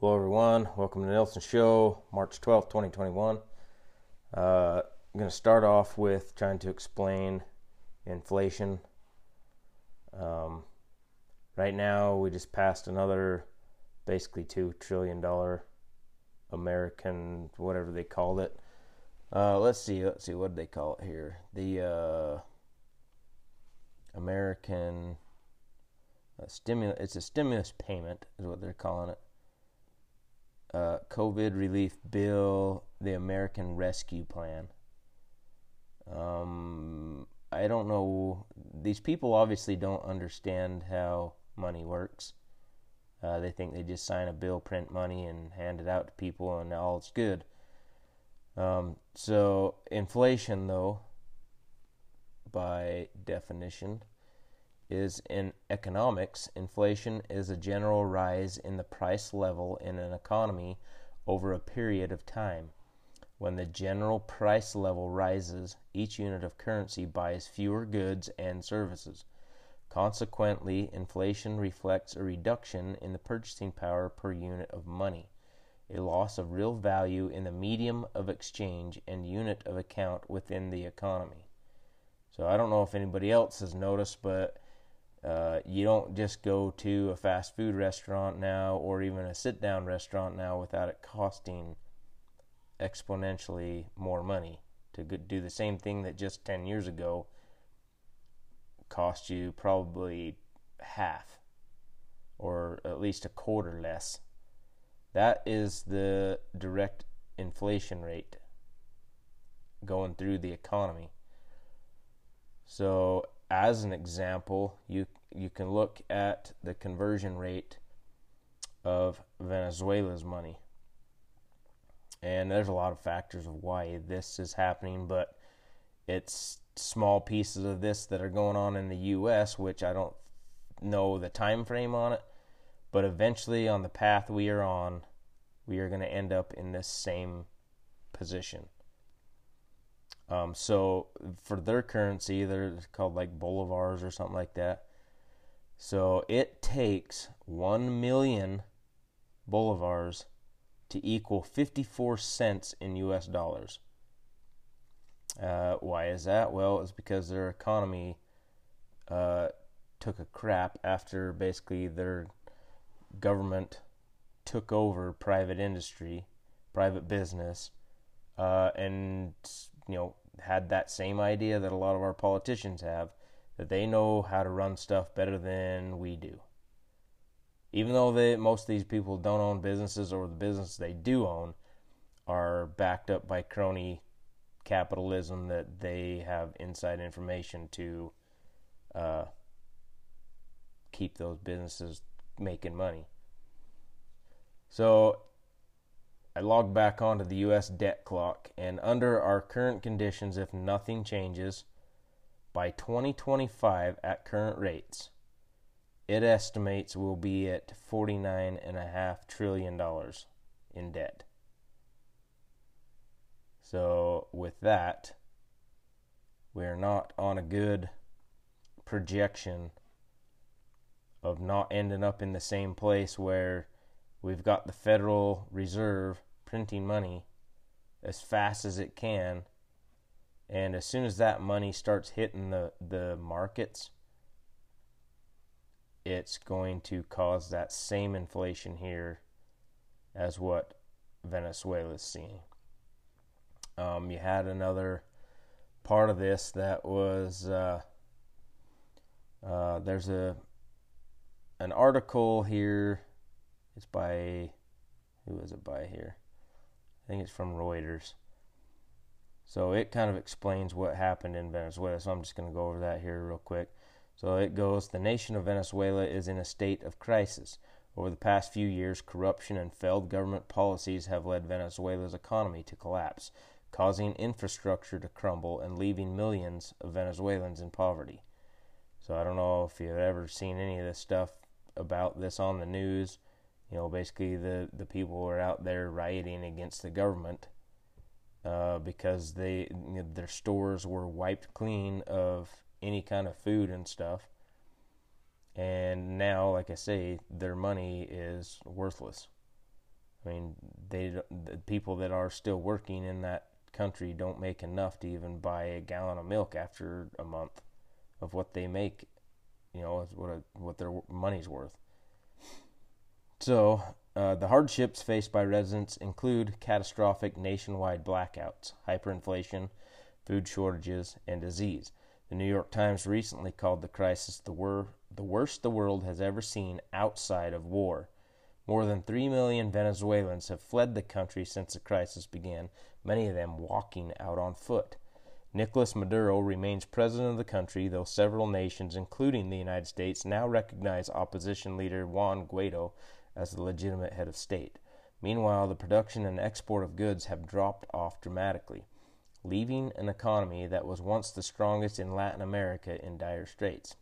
Hello, everyone. Welcome to Nielson Show, March 12th, 2021. Uh, I'm going to start off with trying to explain inflation. Um, right now, we just passed another basically $2 trillion American, whatever they called it. Uh, let's see, let's see, what did they call it here? The uh, American uh, stimulus, it's a stimulus payment, is what they're calling it uh, COVID relief bill, the American Rescue Plan. Um, I don't know. These people obviously don't understand how money works. Uh, they think they just sign a bill, print money, and hand it out to people, and all is good. Um, so, inflation, though, by definition, is in economics, inflation is a general rise in the price level in an economy over a period of time. When the general price level rises, each unit of currency buys fewer goods and services. Consequently, inflation reflects a reduction in the purchasing power per unit of money, a loss of real value in the medium of exchange and unit of account within the economy. So I don't know if anybody else has noticed, but uh, you don't just go to a fast food restaurant now or even a sit down restaurant now without it costing exponentially more money to do the same thing that just 10 years ago cost you probably half or at least a quarter less. That is the direct inflation rate going through the economy. So as an example, you you can look at the conversion rate of Venezuela's money. And there's a lot of factors of why this is happening, but it's small pieces of this that are going on in the US which I don't know the time frame on it, but eventually on the path we are on, we are going to end up in this same position. Um, so for their currency, they're called like bolivars or something like that. So it takes 1 million bolivars to equal 54 cents in US dollars. Uh, why is that? Well, it's because their economy uh, took a crap after basically their government took over private industry, private business, uh, and you know had that same idea that a lot of our politicians have that they know how to run stuff better than we do. Even though they, most of these people don't own businesses or the business they do own are backed up by crony capitalism that they have inside information to uh, keep those businesses making money. So I logged back onto the US debt clock, and under our current conditions, if nothing changes, by 2025 at current rates, it estimates we'll be at $49.5 trillion in debt. So, with that, we're not on a good projection of not ending up in the same place where we've got the Federal Reserve printing money as fast as it can. And as soon as that money starts hitting the, the markets, it's going to cause that same inflation here as what Venezuela is seeing. Um, you had another part of this that was uh, uh, there's a an article here. It's by who is it by here? I think it's from Reuters. So it kind of explains what happened in Venezuela. So I'm just going to go over that here real quick. So it goes The nation of Venezuela is in a state of crisis. Over the past few years, corruption and failed government policies have led Venezuela's economy to collapse, causing infrastructure to crumble and leaving millions of Venezuelans in poverty. So I don't know if you've ever seen any of this stuff about this on the news you know, basically the the people were out there rioting against the government uh, because they you know, their stores were wiped clean of any kind of food and stuff, and now, like I say, their money is worthless. I mean, they the people that are still working in that country don't make enough to even buy a gallon of milk after a month of what they make. You know, what what their money's worth. So, uh, the hardships faced by residents include catastrophic nationwide blackouts, hyperinflation, food shortages, and disease. The New York Times recently called the crisis the, wor- the worst the world has ever seen outside of war. More than 3 million Venezuelans have fled the country since the crisis began, many of them walking out on foot. Nicolas Maduro remains president of the country, though several nations, including the United States, now recognize opposition leader Juan Guaido as the legitimate head of state. Meanwhile, the production and export of goods have dropped off dramatically, leaving an economy that was once the strongest in Latin America in dire straits.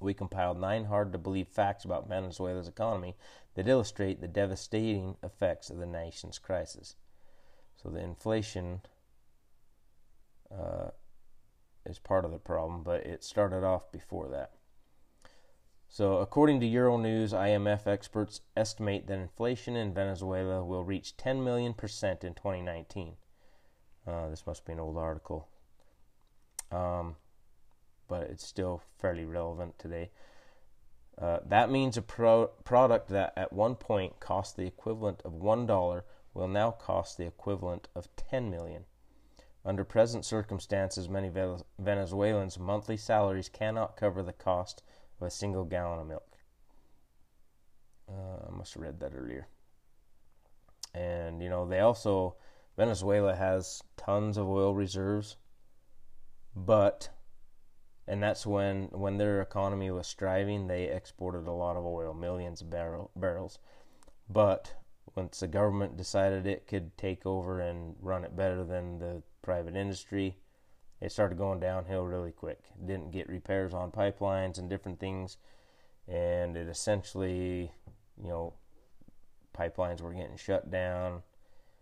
We compiled nine hard to believe facts about Venezuela's economy that illustrate the devastating effects of the nation's crisis. So, the inflation uh, is part of the problem, but it started off before that. So, according to Euronews, IMF experts estimate that inflation in Venezuela will reach 10 million percent in 2019. Uh, this must be an old article, um, but it's still fairly relevant today. Uh, that means a pro- product that at one point cost the equivalent of one dollar will now cost the equivalent of 10 million. Under present circumstances, many Venezuelans' monthly salaries cannot cover the cost of a single gallon of milk. Uh, I must have read that earlier. And, you know, they also, Venezuela has tons of oil reserves, but, and that's when, when their economy was striving, they exported a lot of oil, millions of barrel, barrels. But once the government decided it could take over and run it better than the private industry, it started going downhill really quick. Didn't get repairs on pipelines and different things, and it essentially, you know, pipelines were getting shut down.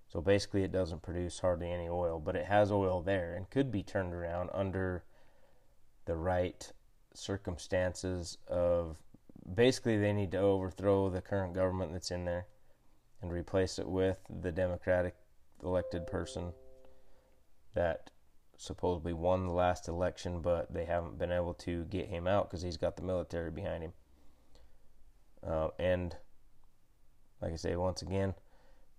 So basically, it doesn't produce hardly any oil, but it has oil there and could be turned around under the right circumstances of basically they need to overthrow the current government that's in there and replace it with the democratic elected person that supposedly won the last election, but they haven't been able to get him out because he's got the military behind him. Uh, and like I say, once again,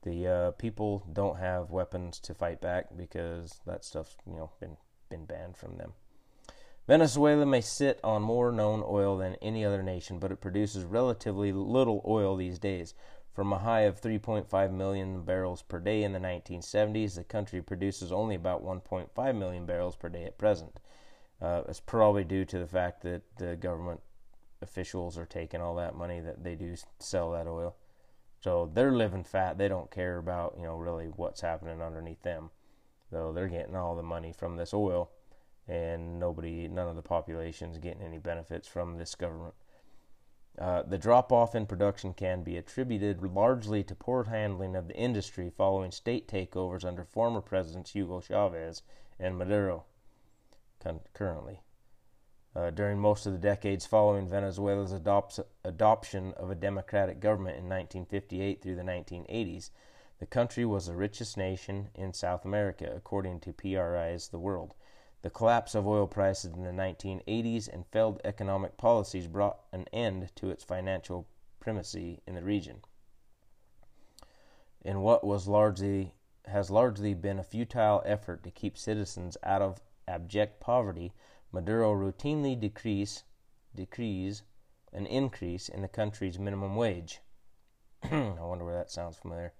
the uh, people don't have weapons to fight back because that stuff's you know been been banned from them. Venezuela may sit on more known oil than any other nation, but it produces relatively little oil these days. From a high of 3.5 million barrels per day in the 1970s, the country produces only about 1.5 million barrels per day at present. Uh, it's probably due to the fact that the government officials are taking all that money that they do sell that oil. So they're living fat. They don't care about, you know, really what's happening underneath them. Though they're getting all the money from this oil and nobody none of the population is getting any benefits from this government. Uh, the drop off in production can be attributed largely to poor handling of the industry following state takeovers under former presidents Hugo Chavez and Maduro con- currently. Uh, during most of the decades following Venezuela's adopts- adoption of a democratic government in 1958 through the 1980s, the country was the richest nation in South America, according to PRI's The World. The collapse of oil prices in the 1980s and failed economic policies brought an end to its financial primacy in the region. In what was largely has largely been a futile effort to keep citizens out of abject poverty, Maduro routinely decrease, decrees an increase in the country's minimum wage. I wonder where that sounds familiar.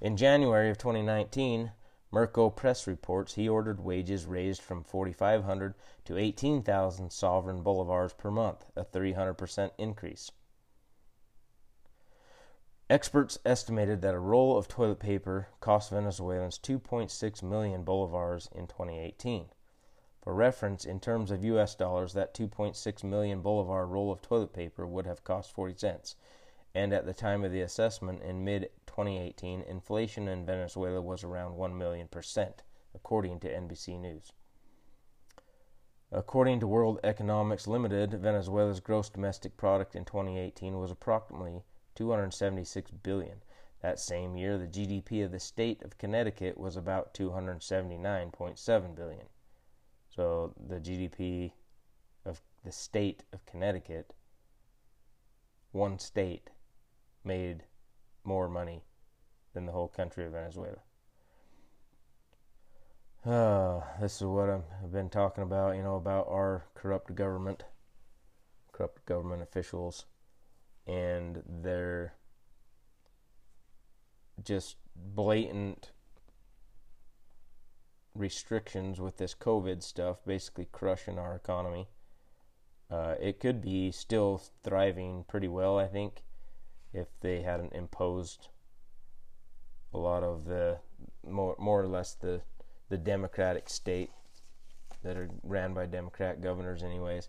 In January of 2019, MercoPress reports he ordered wages raised from 4,500 to 18,000 sovereign bolivars per month, a 300% increase. Experts estimated that a roll of toilet paper cost Venezuelans 2.6 million bolivars in 2018. For reference, in terms of US dollars, that 2.6 million bolivar roll of toilet paper would have cost 40 cents and at the time of the assessment in mid 2018, inflation in Venezuela was around 1 million percent, according to NBC News. According to World Economics Limited, Venezuela's gross domestic product in 2018 was approximately 276 billion. That same year, the GDP of the state of Connecticut was about 279.7 billion. So the GDP of the state of Connecticut, one state, made more money than the whole country of Venezuela. Uh, this is what I've been talking about, you know, about our corrupt government, corrupt government officials, and their just blatant restrictions with this COVID stuff, basically crushing our economy. Uh, it could be still thriving pretty well, I think, if they hadn't imposed a lot of the more, more or less the the democratic state that are ran by democrat governors, anyways,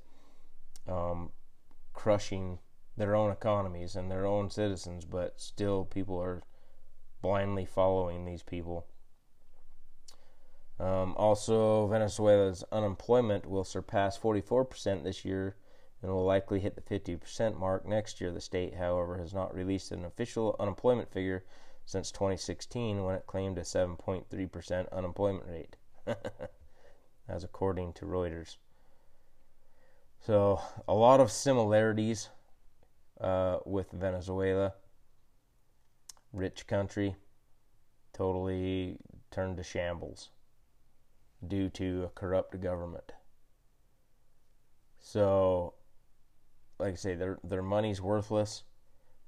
um, crushing their own economies and their own citizens, but still people are blindly following these people. Um, also, Venezuela's unemployment will surpass 44% this year and will likely hit the 50% mark next year. The state, however, has not released an official unemployment figure since 2016 when it claimed a 7.3% unemployment rate, as according to Reuters. So, a lot of similarities uh, with Venezuela. Rich country, totally turned to shambles due to a corrupt government. So, like I say, their their money's worthless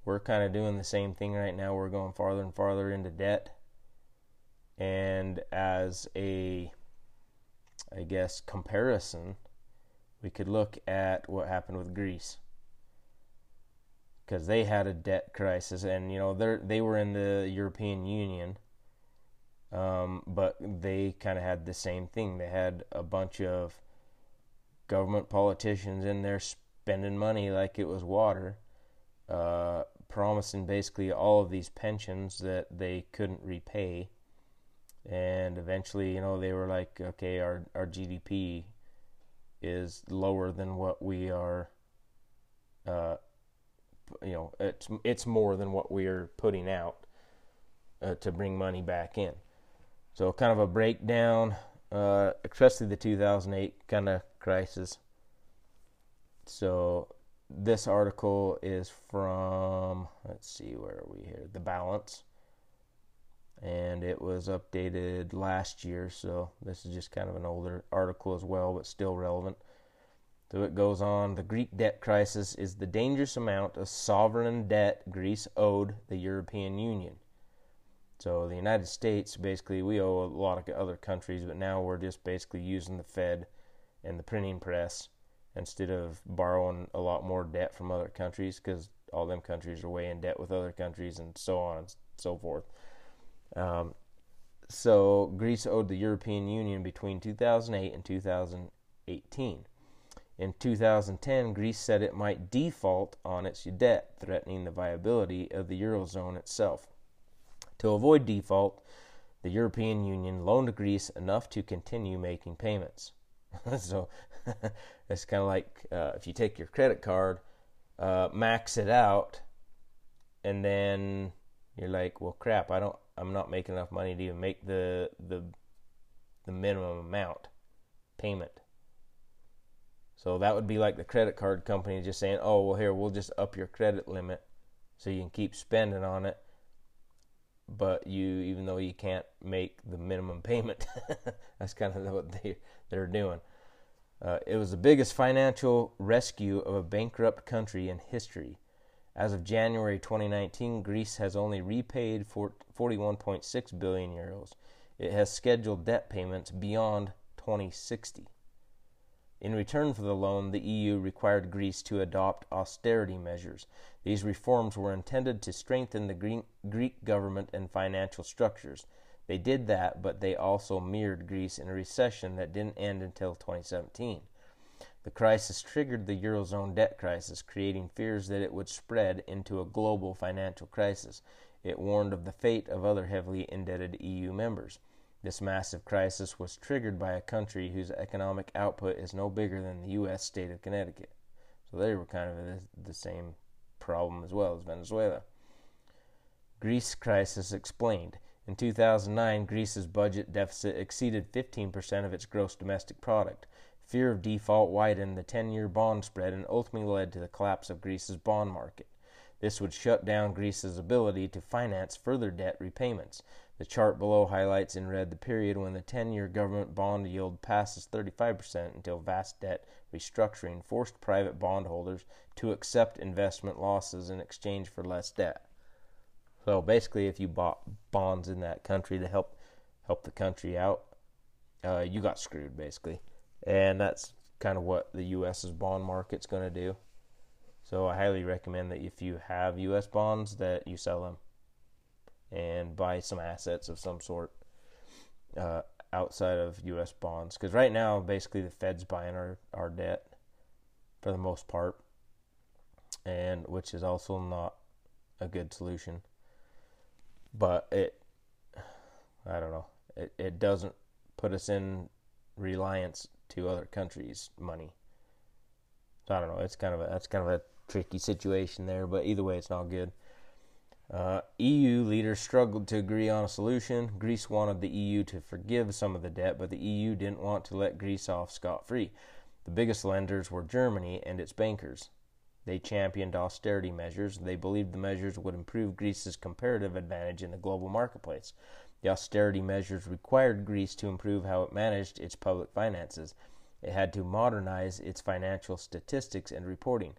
we're kind of doing the same thing right now. We're going farther and farther into debt. And as a, I guess, comparison, we could look at what happened with Greece. Because they had a debt crisis, and you know they they were in the European Union, um, but they kind of had the same thing. They had a bunch of government politicians in there spending money like it was water, uh, promising basically all of these pensions that they couldn't repay. And eventually, you know, they were like, okay, our, our GDP is lower than what we are, uh, you know, it's, it's more than what we are putting out uh, to bring money back in. So, kind of a breakdown, uh, especially the 2008 kind of crisis. So, this article is from, let's see, where are we here? The Balance. And it was updated last year, so this is just kind of an older article as well, but still relevant. So it goes on the Greek debt crisis is the dangerous amount of sovereign debt Greece owed the European Union. So the United States, basically, we owe a lot of other countries, but now we're just basically using the Fed and the printing press instead of borrowing a lot more debt from other countries because all them countries are way in debt with other countries and so on and so forth. Um, so Greece owed the European Union between 2008 and 2018. In 2010, Greece said it might default on its debt, threatening the viability of the Eurozone itself. To avoid default, the European Union loaned Greece enough to continue making payments. so it's kind of like uh, if you take your credit card, uh, max it out, and then you're like, well, crap, I don't, I'm not making enough money to even make the the the minimum amount payment. So that would be like the credit card company just saying, "Oh, well, here we'll just up your credit limit, so you can keep spending on it." But you, even though you can't make the minimum payment, that's kind of what they they're doing. Uh, it was the biggest financial rescue of a bankrupt country in history. As of January 2019, Greece has only repaid 41.6 billion euros. It has scheduled debt payments beyond 2060. In return for the loan, the EU required Greece to adopt austerity measures. These reforms were intended to strengthen the Greek government and financial structures. They did that, but they also mirrored Greece in a recession that didn't end until 2017. The crisis triggered the Eurozone debt crisis, creating fears that it would spread into a global financial crisis. It warned of the fate of other heavily indebted EU members. This massive crisis was triggered by a country whose economic output is no bigger than the U.S. state of Connecticut. So they were kind of the same problem as well as Venezuela. Greece crisis explained. In 2009, Greece's budget deficit exceeded 15% of its gross domestic product. Fear of default widened the 10 year bond spread and ultimately led to the collapse of Greece's bond market. This would shut down Greece's ability to finance further debt repayments. The chart below highlights in red the period when the 10 year government bond yield passes 35% until vast debt restructuring forced private bondholders to accept investment losses in exchange for less debt. So basically, if you bought bonds in that country to help help the country out, uh, you got screwed basically, and that's kind of what the U.S.'s bond market's going to do. So I highly recommend that if you have U.S. bonds, that you sell them and buy some assets of some sort uh, outside of U.S. bonds. Because right now, basically, the Fed's buying our, our debt for the most part, and which is also not a good solution but it I don't know. It it doesn't put us in reliance to other countries' money. So I don't know. It's kind of a that's kind of a tricky situation there, but either way, it's not good. Uh, EU leaders struggled to agree on a solution. Greece wanted the EU to forgive some of the debt, but the EU didn't want to let Greece off scot free. The biggest lenders were Germany and its bankers. They championed austerity measures. They believed the measures would improve Greece's comparative advantage in the global marketplace. The austerity measures required Greece to improve how it managed its public finances. It had to modernize its financial statistics and reporting.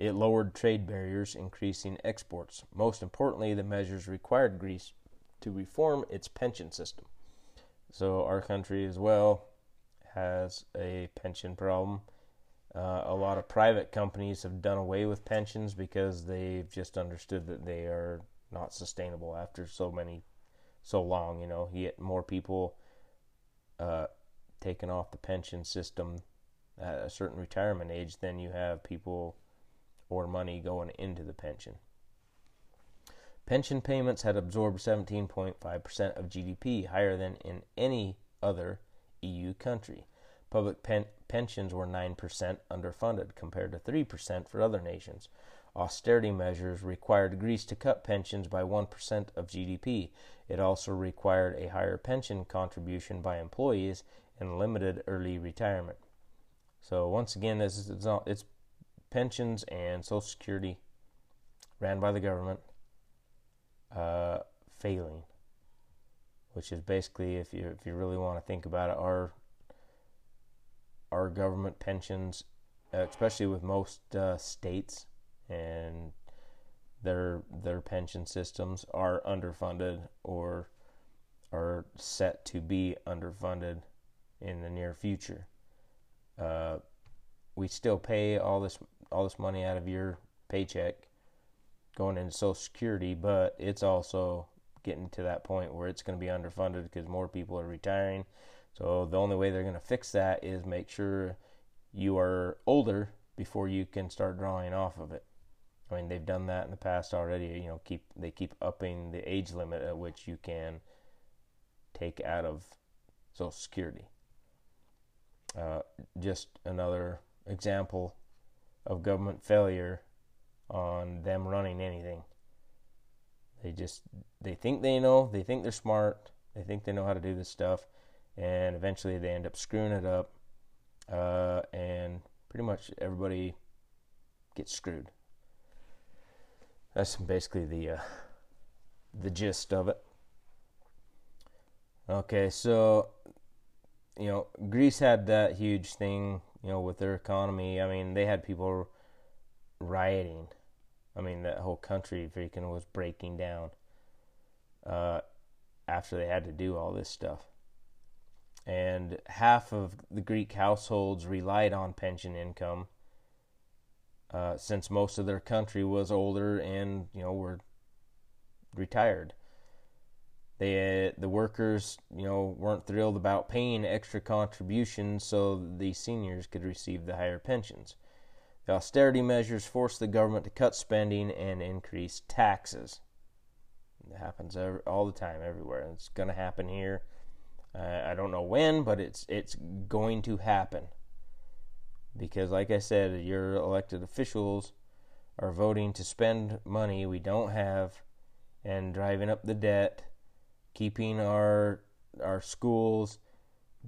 It lowered trade barriers, increasing exports. Most importantly, the measures required Greece to reform its pension system. So, our country as well has a pension problem. Uh, a lot of private companies have done away with pensions because they've just understood that they are not sustainable after so many, so long. You know, you get more people uh, taken off the pension system at a certain retirement age than you have people or money going into the pension. Pension payments had absorbed 17.5% of GDP, higher than in any other EU country. Public pen- pensions were 9% underfunded, compared to 3% for other nations. Austerity measures required Greece to cut pensions by 1% of GDP. It also required a higher pension contribution by employees and limited early retirement. So once again, this is it's, pensions and Social Security ran by the government uh, failing, which is basically, if you if you really want to think about it, our our government pensions, especially with most uh, states and their their pension systems are underfunded or are set to be underfunded in the near future. Uh, we still pay all this all this money out of your paycheck going into Social Security, but it's also getting to that point where it's going to be underfunded because more people are retiring so the only way they're going to fix that is make sure you are older before you can start drawing off of it. I mean, they've done that in the past already. You know, keep they keep upping the age limit at which you can take out of Social Security. Uh, just another example of government failure on them running anything. They just they think they know, they think they're smart, they think they know how to do this stuff, and eventually they end up screwing it up, uh, and pretty much everybody gets screwed. That's basically the uh, the gist of it. Okay, so you know, Greece had that huge thing, you know, with their economy. I mean, they had people rioting. I mean, that whole country freaking was breaking down uh, after they had to do all this stuff and half of the Greek households relied on pension income uh, since most of their country was older and you know were retired. They the workers you know weren't thrilled about paying extra contributions so the seniors could receive the higher pensions. The austerity measures forced the government to cut spending and increase taxes. It happens every, all the time everywhere. It's going to happen here uh, I don't know when, but it's it's going to happen because, like I said, your elected officials are voting to spend money we don't have and driving up the debt, keeping our our schools,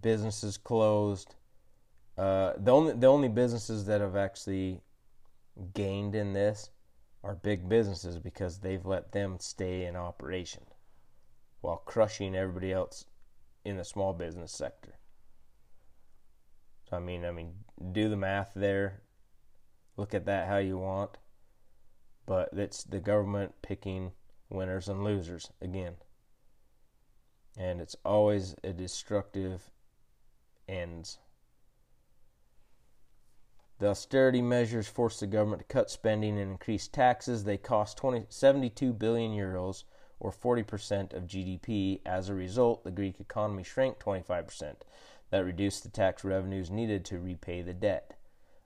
businesses closed. Uh, the only the only businesses that have actually gained in this are big businesses because they've let them stay in operation while crushing everybody else in the small business sector. So I mean, I mean, do the math there. Look at that how you want, but it's the government picking winners and losers again. And it's always a destructive ends. The austerity measures forced the government to cut spending and increase taxes. They cost 20, 72 billion euros, or 40% of GDP. As a result, the Greek economy shrank 25%. That reduced the tax revenues needed to repay the debt.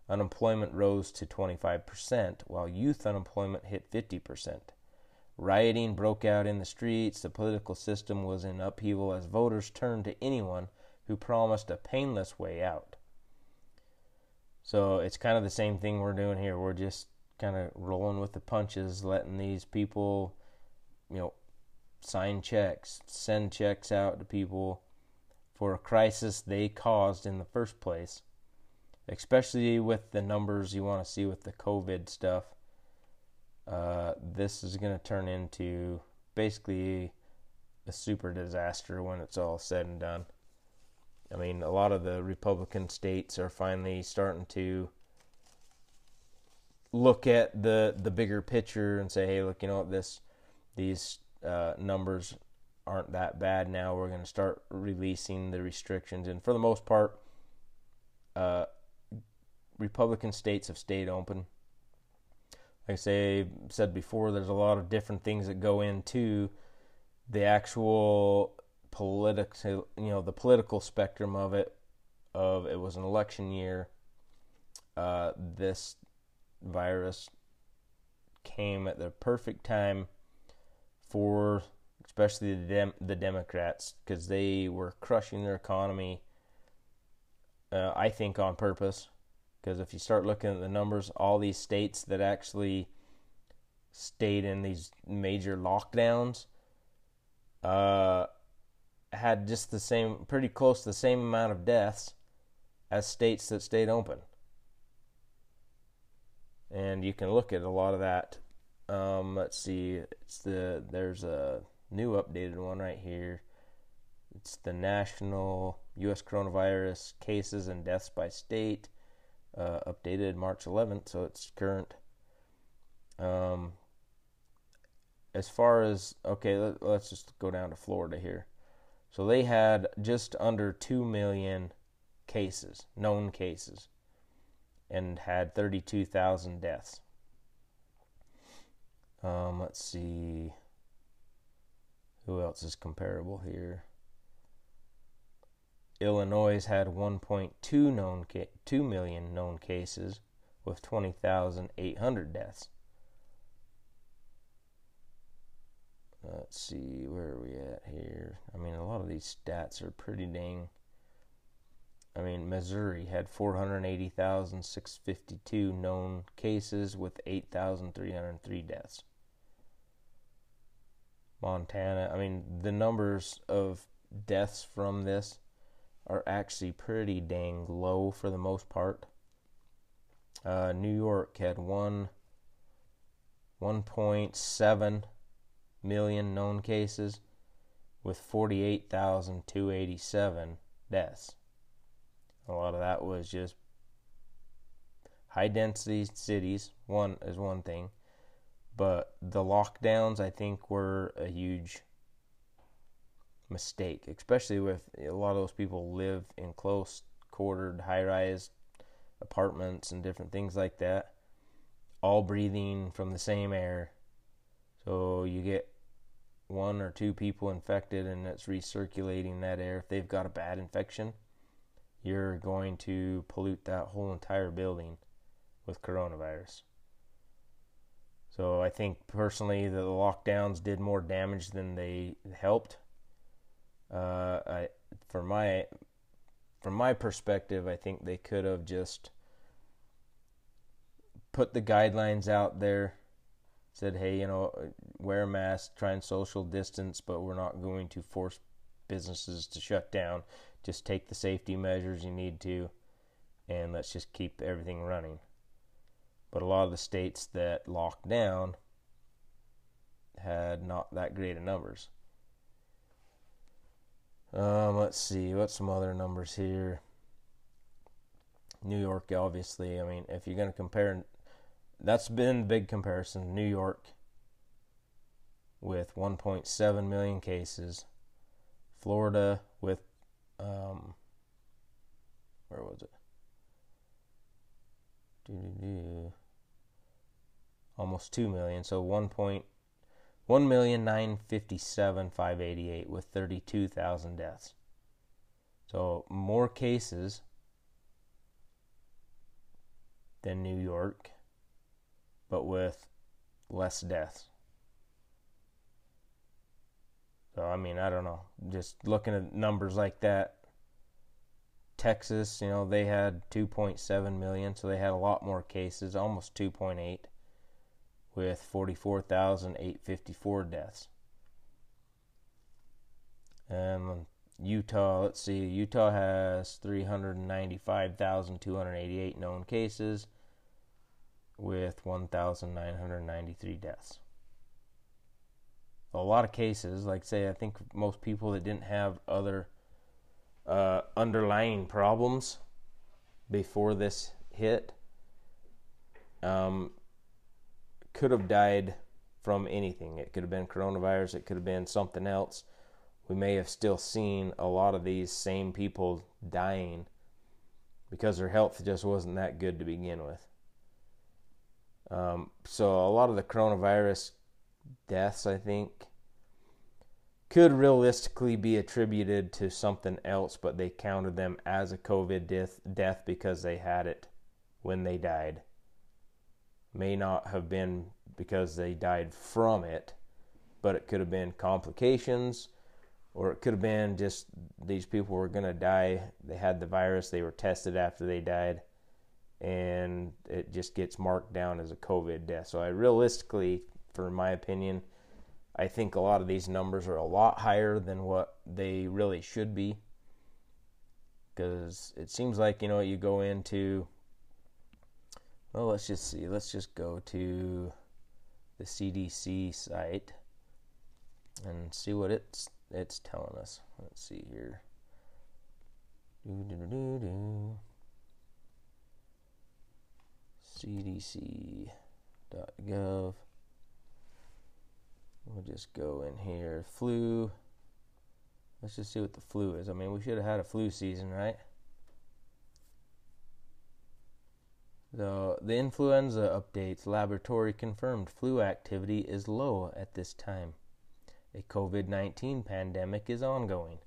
Unemployment rose to 25%, while youth unemployment hit 50%. Rioting broke out in the streets. The political system was in upheaval as voters turned to anyone who promised a painless way out. So it's kind of the same thing we're doing here. We're just kind of rolling with the punches, letting these people, you know, sign checks, send checks out to people for a crisis they caused in the first place. Especially with the numbers you want to see with the COVID stuff. Uh, this is going to turn into basically a super disaster when it's all said and done. I mean, a lot of the Republican states are finally starting to look at the the bigger picture and say, "Hey, look, you know what? This these uh, numbers aren't that bad now. We're going to start releasing the restrictions." And for the most part, uh, Republican states have stayed open. Like I say, said before, there's a lot of different things that go into the actual political, you know, the political spectrum of it. Of it was an election year. Uh, this virus came at the perfect time for especially the Dem- the Democrats because they were crushing their economy. Uh, I think on purpose, because if you start looking at the numbers, all these states that actually stayed in these major lockdowns, uh, had just the same, pretty close to the same amount of deaths as states that stayed open. And you can look at a lot of that. Um, let's see, it's the there's a new updated one right here. It's the national U.S. coronavirus cases and deaths by state, uh, updated March 11th, so it's current. Um, as far as okay, let, us just go down to Florida here. So they had just under 2 million cases, known cases, and had 32,000 deaths. Um, let's see. Who else is comparable here? Illinois had 1.2 known ca- 2 million known cases with 20,800 deaths. Uh, let's see, where are we at here? I mean, a lot of these stats are pretty dang. I mean, Missouri had 480,652 known cases with 8,303 deaths. Montana, I mean, the numbers of deaths from this are actually pretty dang low for the most part. Uh, New York had one 1.7 million known cases with 48,287 deaths. A lot of that was just high density cities, one is one thing, but the lockdowns I think were a huge mistake, especially with a lot of those people live in close quartered high rise apartments and different things like that, all breathing from the same air. So you get one or two people infected and it's recirculating that air, if they've got a bad infection, you're going to pollute that whole entire building with coronavirus. So I think personally the lockdowns did more damage than they helped. Uh, I, for my from my perspective, I think they could have just put the guidelines out there said, hey, you know, wear a mask, try and social distance, but we're not going to force businesses to shut down. Just take the safety measures you need to, and let's just keep everything running. But a lot of the states that locked down had not that great of numbers. Um, let's see, what's some other numbers here? New York, obviously. I mean, if you're going to compare, that's been the big comparison. New York with 1.7 million cases, Florida with, um, where was it? Almost 2 million, so 1. Point, 1,957,588 with 32,000 deaths. So more cases than New York, but with less deaths. So, I mean, I don't know. Just looking at numbers like that, Texas, you know, they had 2.7 million, so they had a lot more cases, almost 2.8, with 44,854 deaths. And Utah, let's see, Utah has 395,288 known cases with 1,993 deaths. A lot of cases, like say, I think most people that didn't have other uh, underlying problems before this hit um, could have died from anything. It could have been coronavirus, it could have been something else. We may have still seen a lot of these same people dying because their health just wasn't that good to begin with. Um, so a lot of the coronavirus deaths, I think, could realistically be attributed to something else, but they counted them as a COVID death, death because they had it when they died. May not have been because they died from it, but it could have been complications, or it could have been just these people were going to die. They had the virus, they were tested after they died and it just gets marked down as a COVID death. So I realistically, for my opinion, I think a lot of these numbers are a lot higher than what they really should be. Because it seems like, you know, you go into, well, let's just see, let's just go to the CDC site and see what it's it's telling us. Let's see here. Cdc.gov. We'll just go in here. Flu. Let's just see what the flu is. I mean, we should have had a flu season, right? The, the influenza updates laboratory confirmed flu activity is low at this time. A COVID 19 pandemic is ongoing.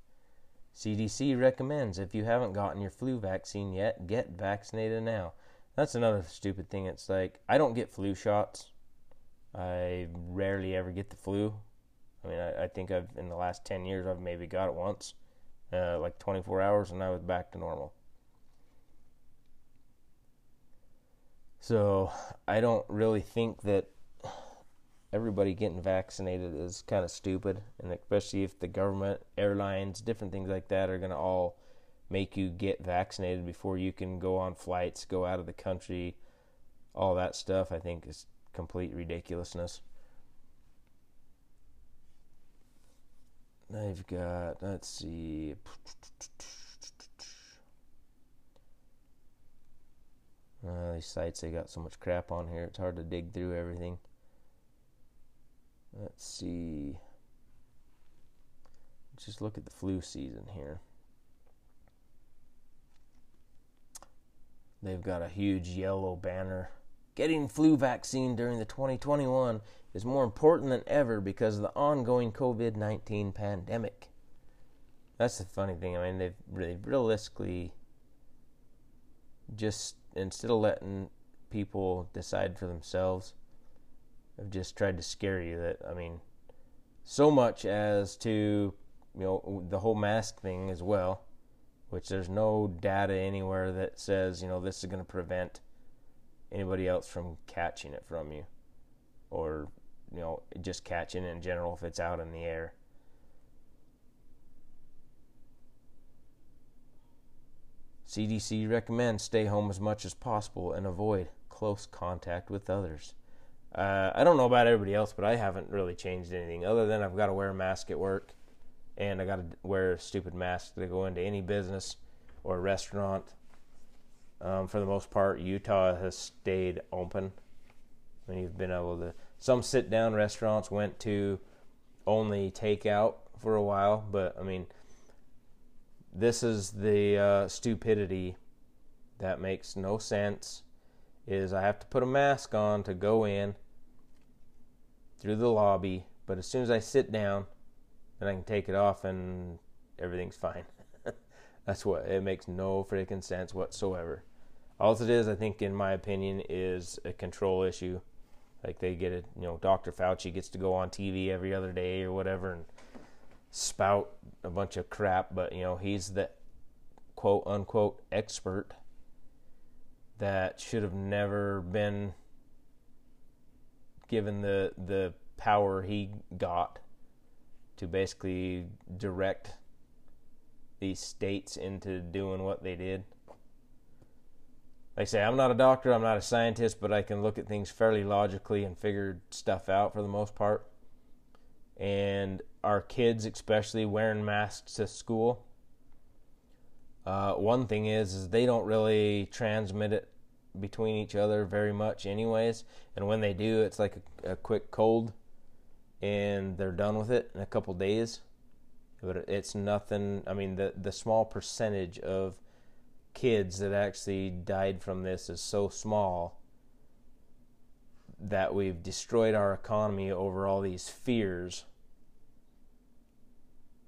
CDC recommends if you haven't gotten your flu vaccine yet, get vaccinated now. That's another stupid thing. It's like I don't get flu shots. I rarely ever get the flu. I mean, I, I think I've in the last ten years I've maybe got it once, uh, like 24 hours, and I was back to normal. So I don't really think that everybody getting vaccinated is kind of stupid, and especially if the government, airlines, different things like that are going to all make you get vaccinated before you can go on flights, go out of the country, all that stuff, I think is complete ridiculousness. I've got, let's see. Uh, these sites, they got so much crap on here, it's hard to dig through everything. Let's see. Let's just look at the flu season here. They've got a huge yellow banner. Getting flu vaccine during the 2021 is more important than ever because of the ongoing COVID 19 pandemic. That's the funny thing. I mean, they've really realistically just, instead of letting people decide for themselves, I've just tried to scare you that, I mean, so much as to, you know, the whole mask thing as well which there's no data anywhere that says, you know, this is going to prevent anybody else from catching it from you or you know just catching in general if it's out in the air. CDC recommends stay home as much as possible and avoid close contact with others. Uh, I don't know about everybody else, but I haven't really changed anything other than I've got to wear a mask at work, and I got to wear a stupid mask to go into any business or restaurant. Um, for the most part, Utah has stayed open. I mean, you've been able to. Some sit-down restaurants went to only takeout for a while, but I mean, this is the uh, stupidity that makes no sense is I have to put a mask on to go in through the lobby, but as soon as I sit down, then I can take it off and everything's fine. That's what it makes no freaking sense whatsoever. All it is, I think, in my opinion, is a control issue. Like they get it, you know, Dr. Fauci gets to go on TV every other day or whatever and spout a bunch of crap, but you know, he's the quote unquote expert that should have never been given the the power he got to basically direct these states into doing what they did. Like I say, I'm not a doctor, I'm not a scientist, but I can look at things fairly logically and figure stuff out for the most part. And our kids, especially wearing masks to school, uh, one thing is, is they don't really transmit it between each other very much, anyways. And when they do, it's like a, a quick cold, and they're done with it in a couple days. But it's nothing. I mean, the the small percentage of kids that actually died from this is so small that we've destroyed our economy over all these fears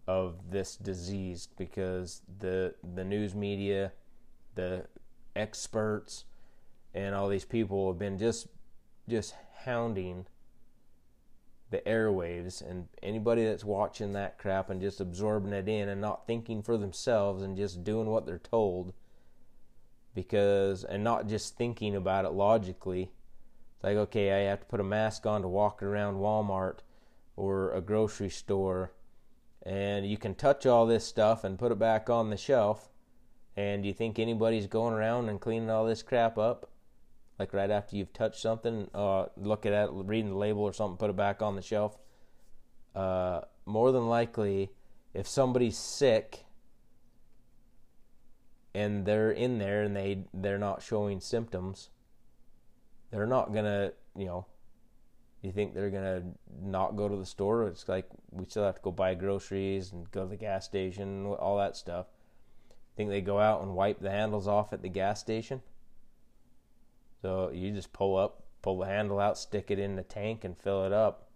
of this disease because the the news media, the experts, and all these people have been just just hounding the airwaves and anybody that's watching that crap and just absorbing it in and not thinking for themselves and just doing what they're told because and not just thinking about it logically. Like okay i have to put a mask on to walk around walmart or a grocery store and you can touch all this stuff and put it back on the shelf. And do you think anybody's going around and cleaning all this crap up? Like right after you've touched something, uh, looking at it, reading the label or something, put it back on the shelf. Uh, more than likely, if somebody's sick and they're in there and they they're not showing symptoms, they're not gonna you know you think they're gonna not go to the store? It's like we still have to go buy groceries and go to the gas station, all that stuff. Think they go out and wipe the handles off at the gas station? So you just pull up, pull the handle out, stick it in the tank, and fill it up.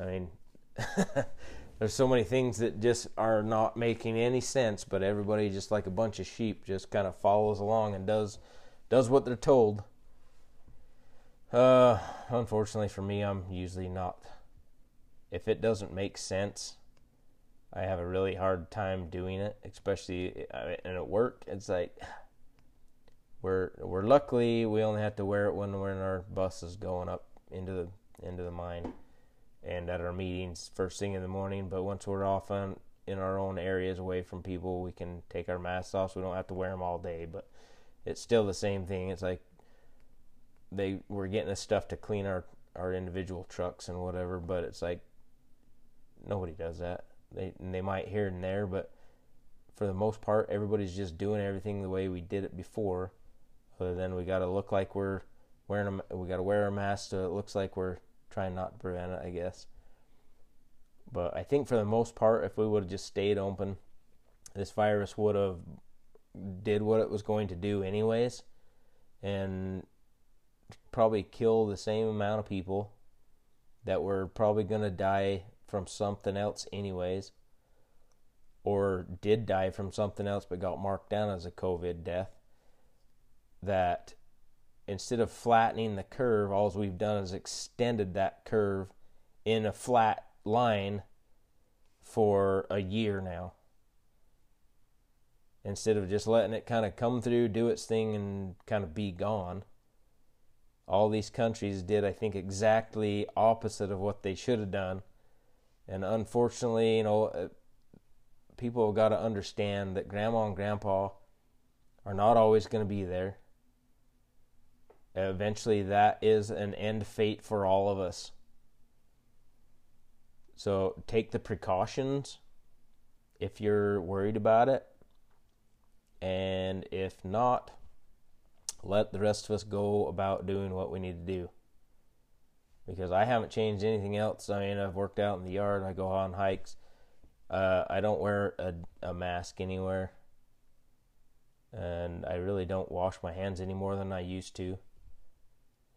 I mean, there's so many things that just are not making any sense, but everybody just like a bunch of sheep just kind of follows along and does does what they're told. Uh, unfortunately for me, I'm usually not. If it doesn't make sense, I have a really hard time doing it, especially and at work. It's like we're we're luckily we only have to wear it when we're in our buses going up into the into the mine and at our meetings first thing in the morning. But once we're off on in our own areas away from people, we can take our masks off. So we don't have to wear them all day. But it's still the same thing. It's like they were getting us stuff to clean our our individual trucks and whatever, but it's like nobody does that. They they might here and there, but for the most part, everybody's just doing everything the way we did it before. Other than we got to look like we're wearing a, we got to wear a mask so it looks like we're trying not to prevent it, I guess. But I think for the most part, if we would have just stayed open, this virus would have did what it was going to do anyways, and probably kill the same amount of people that were probably going to die from something else, anyways, or did die from something else but got marked down as a COVID death. That instead of flattening the curve, all we've done is extended that curve in a flat line for a year now. Instead of just letting it kind of come through, do its thing, and kind of be gone all these countries did, I think, exactly opposite of what they should have done. And unfortunately, you know, uh, people have got to understand that grandma and grandpa are not always going to be there. Eventually, that is an end fate for all of us. So take the precautions if you're worried about it. And if not, let the rest of us go about doing what we need to do. Because I haven't changed anything else. I mean, I've worked out in the yard, I go on hikes. Uh, I don't wear a, a mask anywhere. And I really don't wash my hands any more than I used to. You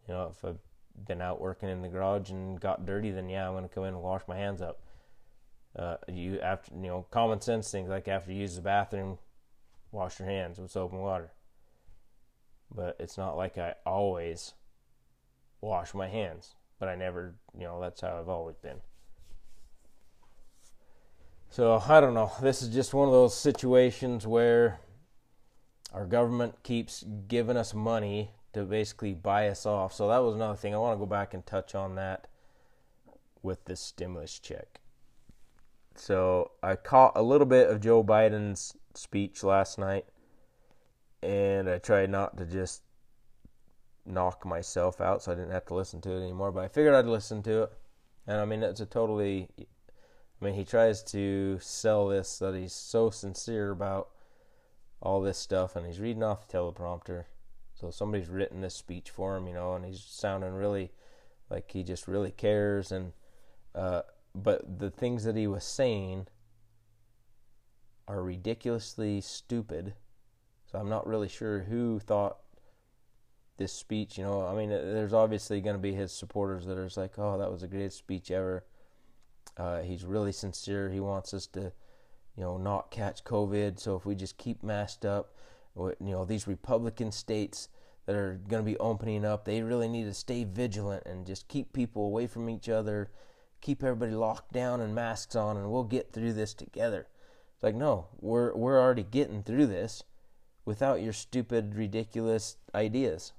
know, if I've been out working in the garage and got dirty, then yeah, I'm going to come in and wash my hands up. Uh, you after you know common sense things like after you use the bathroom, wash your hands with soap and water but it's not like I always wash my hands. But I never, you know, that's how I've always been. So I don't know. This is just one of those situations where our government keeps giving us money to basically buy us off. So that was another thing. I want to go back and touch on that with this stimulus check. So I caught a little bit of Joe Biden's speech last night and I tried not to just knock myself out so I didn't have to listen to it anymore. But I figured I'd listen to it, and I mean it's a totally. I mean he tries to sell this that he's so sincere about all this stuff, and he's reading off the teleprompter. So somebody's written this speech for him, you know, and he's sounding really like he just really cares. And uh, but the things that he was saying are ridiculously stupid so I'm not really sure who thought this speech, you know, I mean, there's obviously going to be his supporters that are just like, oh, that was the greatest speech ever. Uh, he's really sincere. He wants us to, you know, not catch COVID. So if we just keep masked up, you know, these Republican states that are going to be opening up, they really need to stay vigilant and just keep people away from each other, keep everybody locked down and masks on, and we'll get through this together. It's like, no, we're we're already getting through this without your stupid, ridiculous ideas.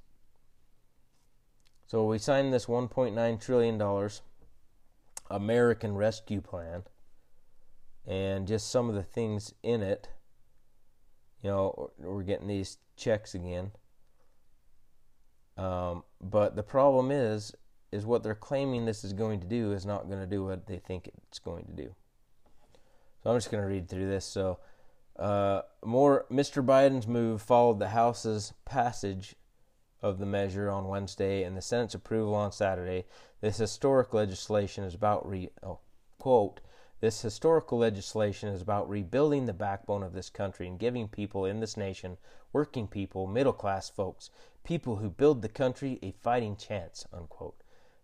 So we signed this $1.9 trillion American Rescue Plan, and just some of the things in it. You know, we're getting these checks again. Um, but the problem is, is what they're claiming this is going to do is not going to do what they think it's going to do. So I'm just going to read through this. So uh, more, Mr. Biden's move followed the House's passage of the measure on Wednesday and the Senate's approval on Saturday. This historic legislation is about re oh, quote this historical legislation is about rebuilding the backbone of this country and giving people in this nation, working people, middle class folks, people who build the country a fighting chance, unquote,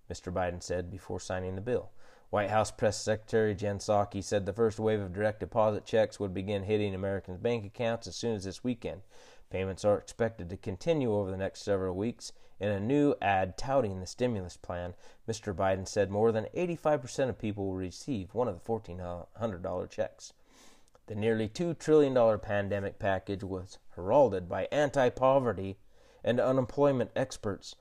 Mr. Biden said before signing the bill. White House Press Secretary Jen Psaki said the first wave of direct deposit checks would begin hitting Americans' bank accounts as soon as this weekend. Payments are expected to continue over the next several weeks. In a new ad touting the stimulus plan, Mr. Biden said more than 85% of people will receive one of the $1,400 checks. The nearly $2 trillion pandemic package was heralded by anti poverty and unemployment experts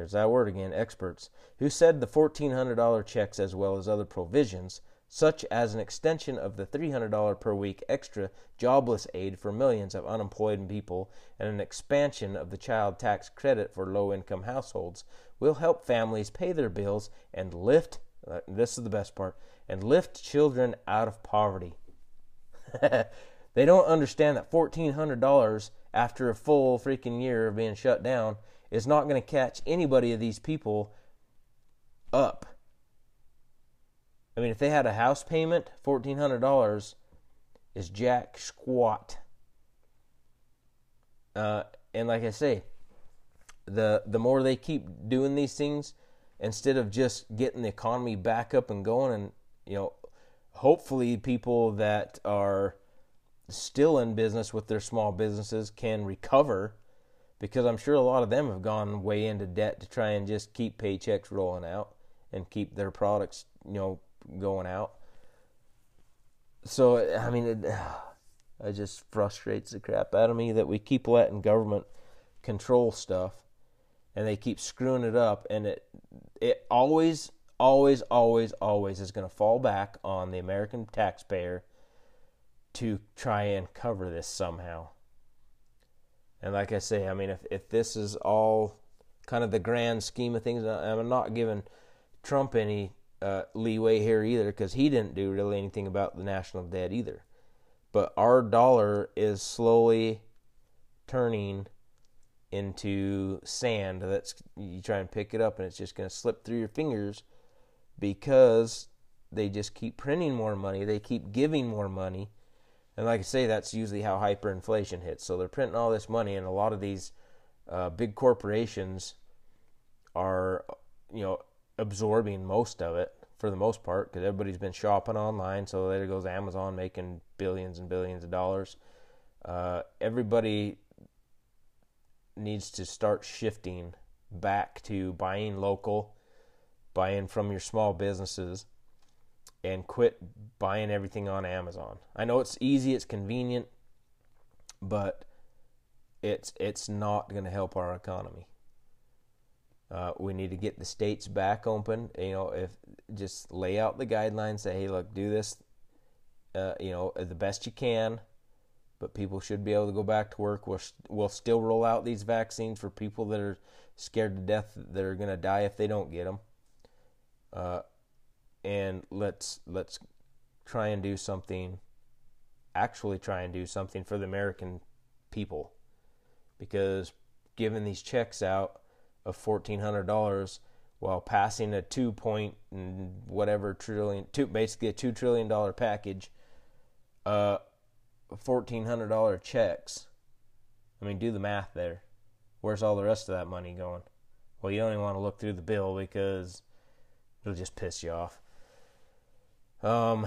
there's that word again, experts, who said the $1,400 checks, as well as other provisions, such as an extension of the $300 per week extra jobless aid for millions of unemployed people and an expansion of the child tax credit for low income households, will help families pay their bills and lift uh, this is the best part and lift children out of poverty. they don't understand that $1,400 after a full freaking year of being shut down is not going to catch anybody of these people up. I mean, if they had a house payment, $1,400 is jack squat. Uh, and like I say, the the more they keep doing these things, instead of just getting the economy back up and going, and you know, hopefully people that are still in business with their small businesses can recover because I'm sure a lot of them have gone way into debt to try and just keep paychecks rolling out and keep their products, you know, going out. So I mean, it, it just frustrates the crap out of me that we keep letting government control stuff, and they keep screwing it up, and it it always, always, always, always is going to fall back on the American taxpayer to try and cover this somehow. And like I say, I mean, if if this is all kind of the grand scheme of things, I'm not giving Trump any uh, leeway here either because he didn't do really anything about the national debt either. But our dollar is slowly turning into sand that's you try and pick it up and it's just going to slip through your fingers because they just keep printing more money, they keep giving more money. And like I say, that's usually how hyperinflation hits. So they're printing all this money, and a lot of these uh, big corporations are, you know, absorbing most of it for the most part because everybody's been shopping online. So there goes Amazon making billions and billions of dollars. Uh, everybody needs to start shifting back to buying local, buying from your small businesses, and quit buying everything on Amazon. I know it's easy, it's convenient, but it's it's not going to help our economy. Uh, we need to get the states back open. You know, if just lay out the guidelines, say, hey, look, do this, uh, you know, the best you can. But people should be able to go back to work. We'll, we'll still roll out these vaccines for people that are scared to death that are going to die if they don't get them. Uh, and let's let's try and do something. Actually, try and do something for the American people, because giving these checks out of fourteen hundred dollars while passing a two point whatever trillion two basically a two trillion dollar package uh fourteen hundred dollar checks i mean do the math there. Where's all the rest of that money going? Well you don't even want to look through the bill because it'll just piss you off um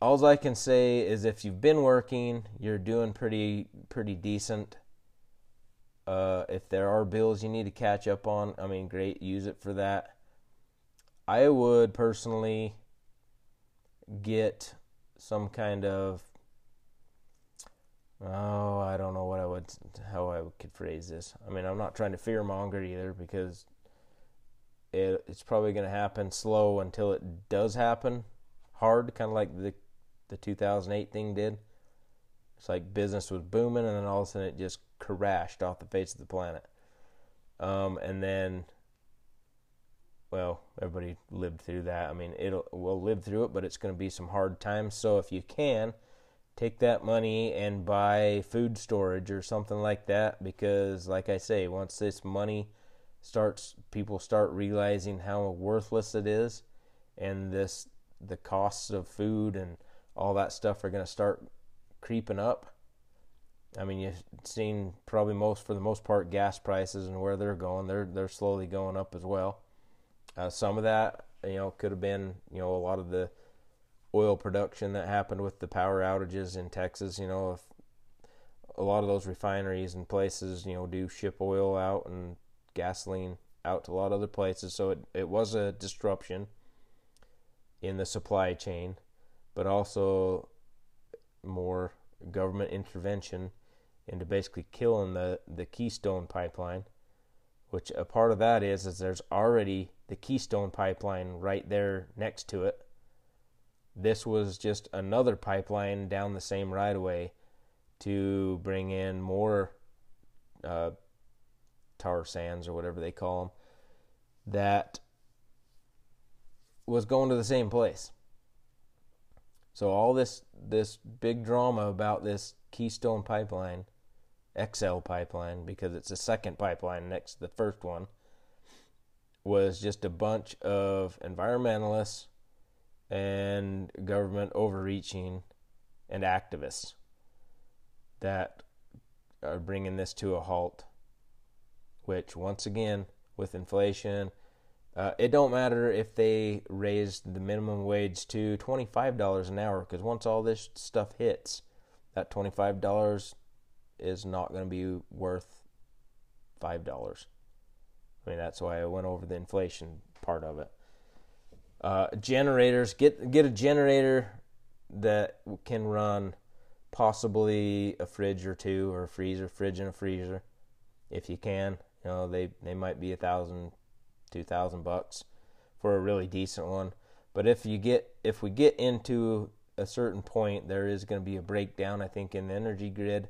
all i can say is if you've been working you're doing pretty pretty decent uh, if there are bills you need to catch up on, I mean, great, use it for that. I would personally get some kind of oh, I don't know what I would how I could phrase this. I mean, I'm not trying to fear monger either because it, it's probably going to happen slow until it does happen hard, kind of like the the 2008 thing did. It's like business was booming, and then all of a sudden it just crashed off the face of the planet. Um, and then, well, everybody lived through that. I mean, it'll we'll live through it, but it's going to be some hard times. So if you can, take that money and buy food storage or something like that, because, like I say, once this money starts, people start realizing how worthless it is, and this the costs of food and all that stuff are going to start creeping up. I mean, you've seen probably most, for the most part, gas prices and where they're going. They're they're slowly going up as well. Uh, some of that, you know, could have been, you know, a lot of the oil production that happened with the power outages in Texas. You know, if a lot of those refineries and places, you know, do ship oil out and gasoline out to a lot of other places. So it, it was a disruption in the supply chain, but also more government intervention into basically killing the, the Keystone pipeline, which a part of that is is there's already the Keystone pipeline right there next to it. This was just another pipeline down the same right of way to bring in more uh, tar sands or whatever they call them that was going to the same place. So all this this big drama about this Keystone pipeline, XL pipeline, because it's a second pipeline next to the first one, was just a bunch of environmentalists and government overreaching and activists that are bringing this to a halt. Which, once again, with inflation uh, it don't matter if they raised the minimum wage to $25 an hour because once all this stuff hits, that $25 is not going to be worth $5. I mean, that's why I went over the inflation part of it. Uh, generators, get get a generator that can run possibly a fridge or two or a freezer, fridge and a freezer. if you can. You know, they they might be a thousand, two thousand bucks for a really decent one. But if you get if we get into a certain point, there is going to be a breakdown. I think in the energy grid,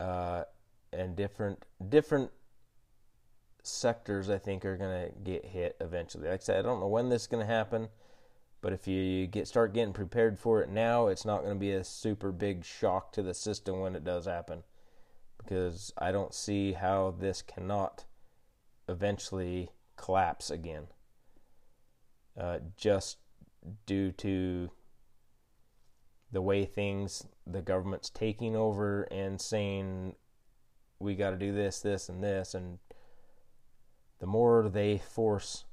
uh, and different different sectors. I think are going to get hit eventually. Like I said, I don't know when this is going to happen, but if you get start getting prepared for it now, it's not going to be a super big shock to the system when it does happen because I don't see how this cannot eventually collapse again. Uh, just due to the way things the government's taking over and saying we got to do this, this, and this, and the more they force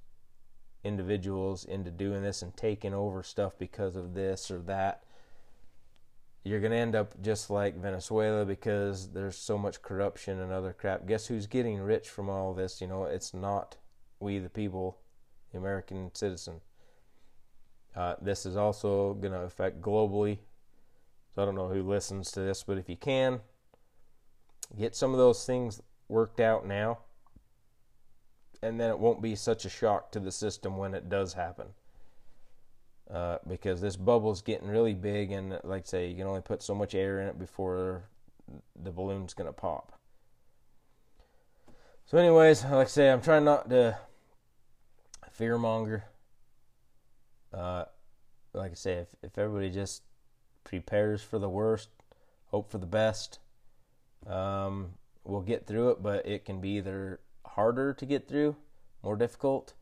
individuals into doing this and taking over stuff because of this or that, you're going to end up just like Venezuela because there's so much corruption and other crap. Guess who's getting rich from all this? You know, it's not we the people, the American citizen. Uh, this is also going to affect globally. So I don't know who listens to this, but if you can, get some of those things worked out now, and then it won't be such a shock to the system when it does happen uh, because this bubble's getting really big, and like I say, you can only put so much air in it before the balloon's gonna pop. So, anyways, like I say, I'm trying not to fearmonger. Uh, like I say, if if everybody just prepares for the worst, hope for the best, um, we'll get through it. But it can be either harder to get through, more difficult,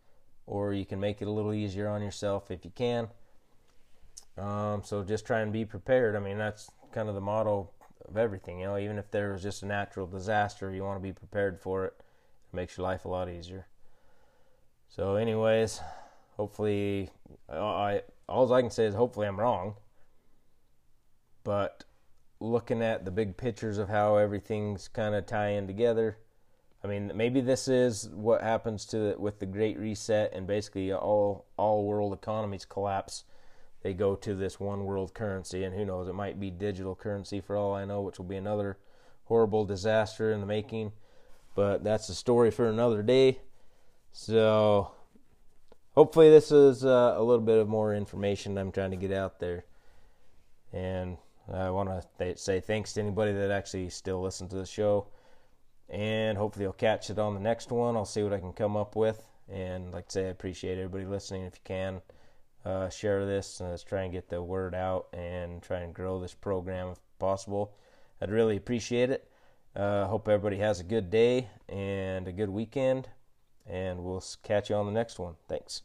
or you can make it a little easier on yourself if you can. Um, so just try and be prepared. I mean, that's kind of the model of everything. You know, even if there was just a natural disaster, you want to be prepared for it. It makes your life a lot easier. So, anyways, hopefully, I all I can say is hopefully I'm wrong. But looking at the big pictures of how everything's kind of tying together, I mean, maybe this is what happens to with the Great Reset and basically all all world economies collapse they go to this one world currency, and who knows, it might be digital currency for all I know, which will be another horrible disaster in the making. But that's a story for another day. So, hopefully, this is uh, a little bit of more information I'm trying to get out there. And I want to th- say thanks to anybody that actually still listens to the show. And hopefully, you'll catch it on the next one. I'll see what I can come up with. And like I say, I appreciate everybody listening if you can uh, share this. let's try and get the word out and try and grow this program if possible. I'd really appreciate it. Uh, hope everybody has a good day and a good weekend, and we'll catch you on the next one. Thanks.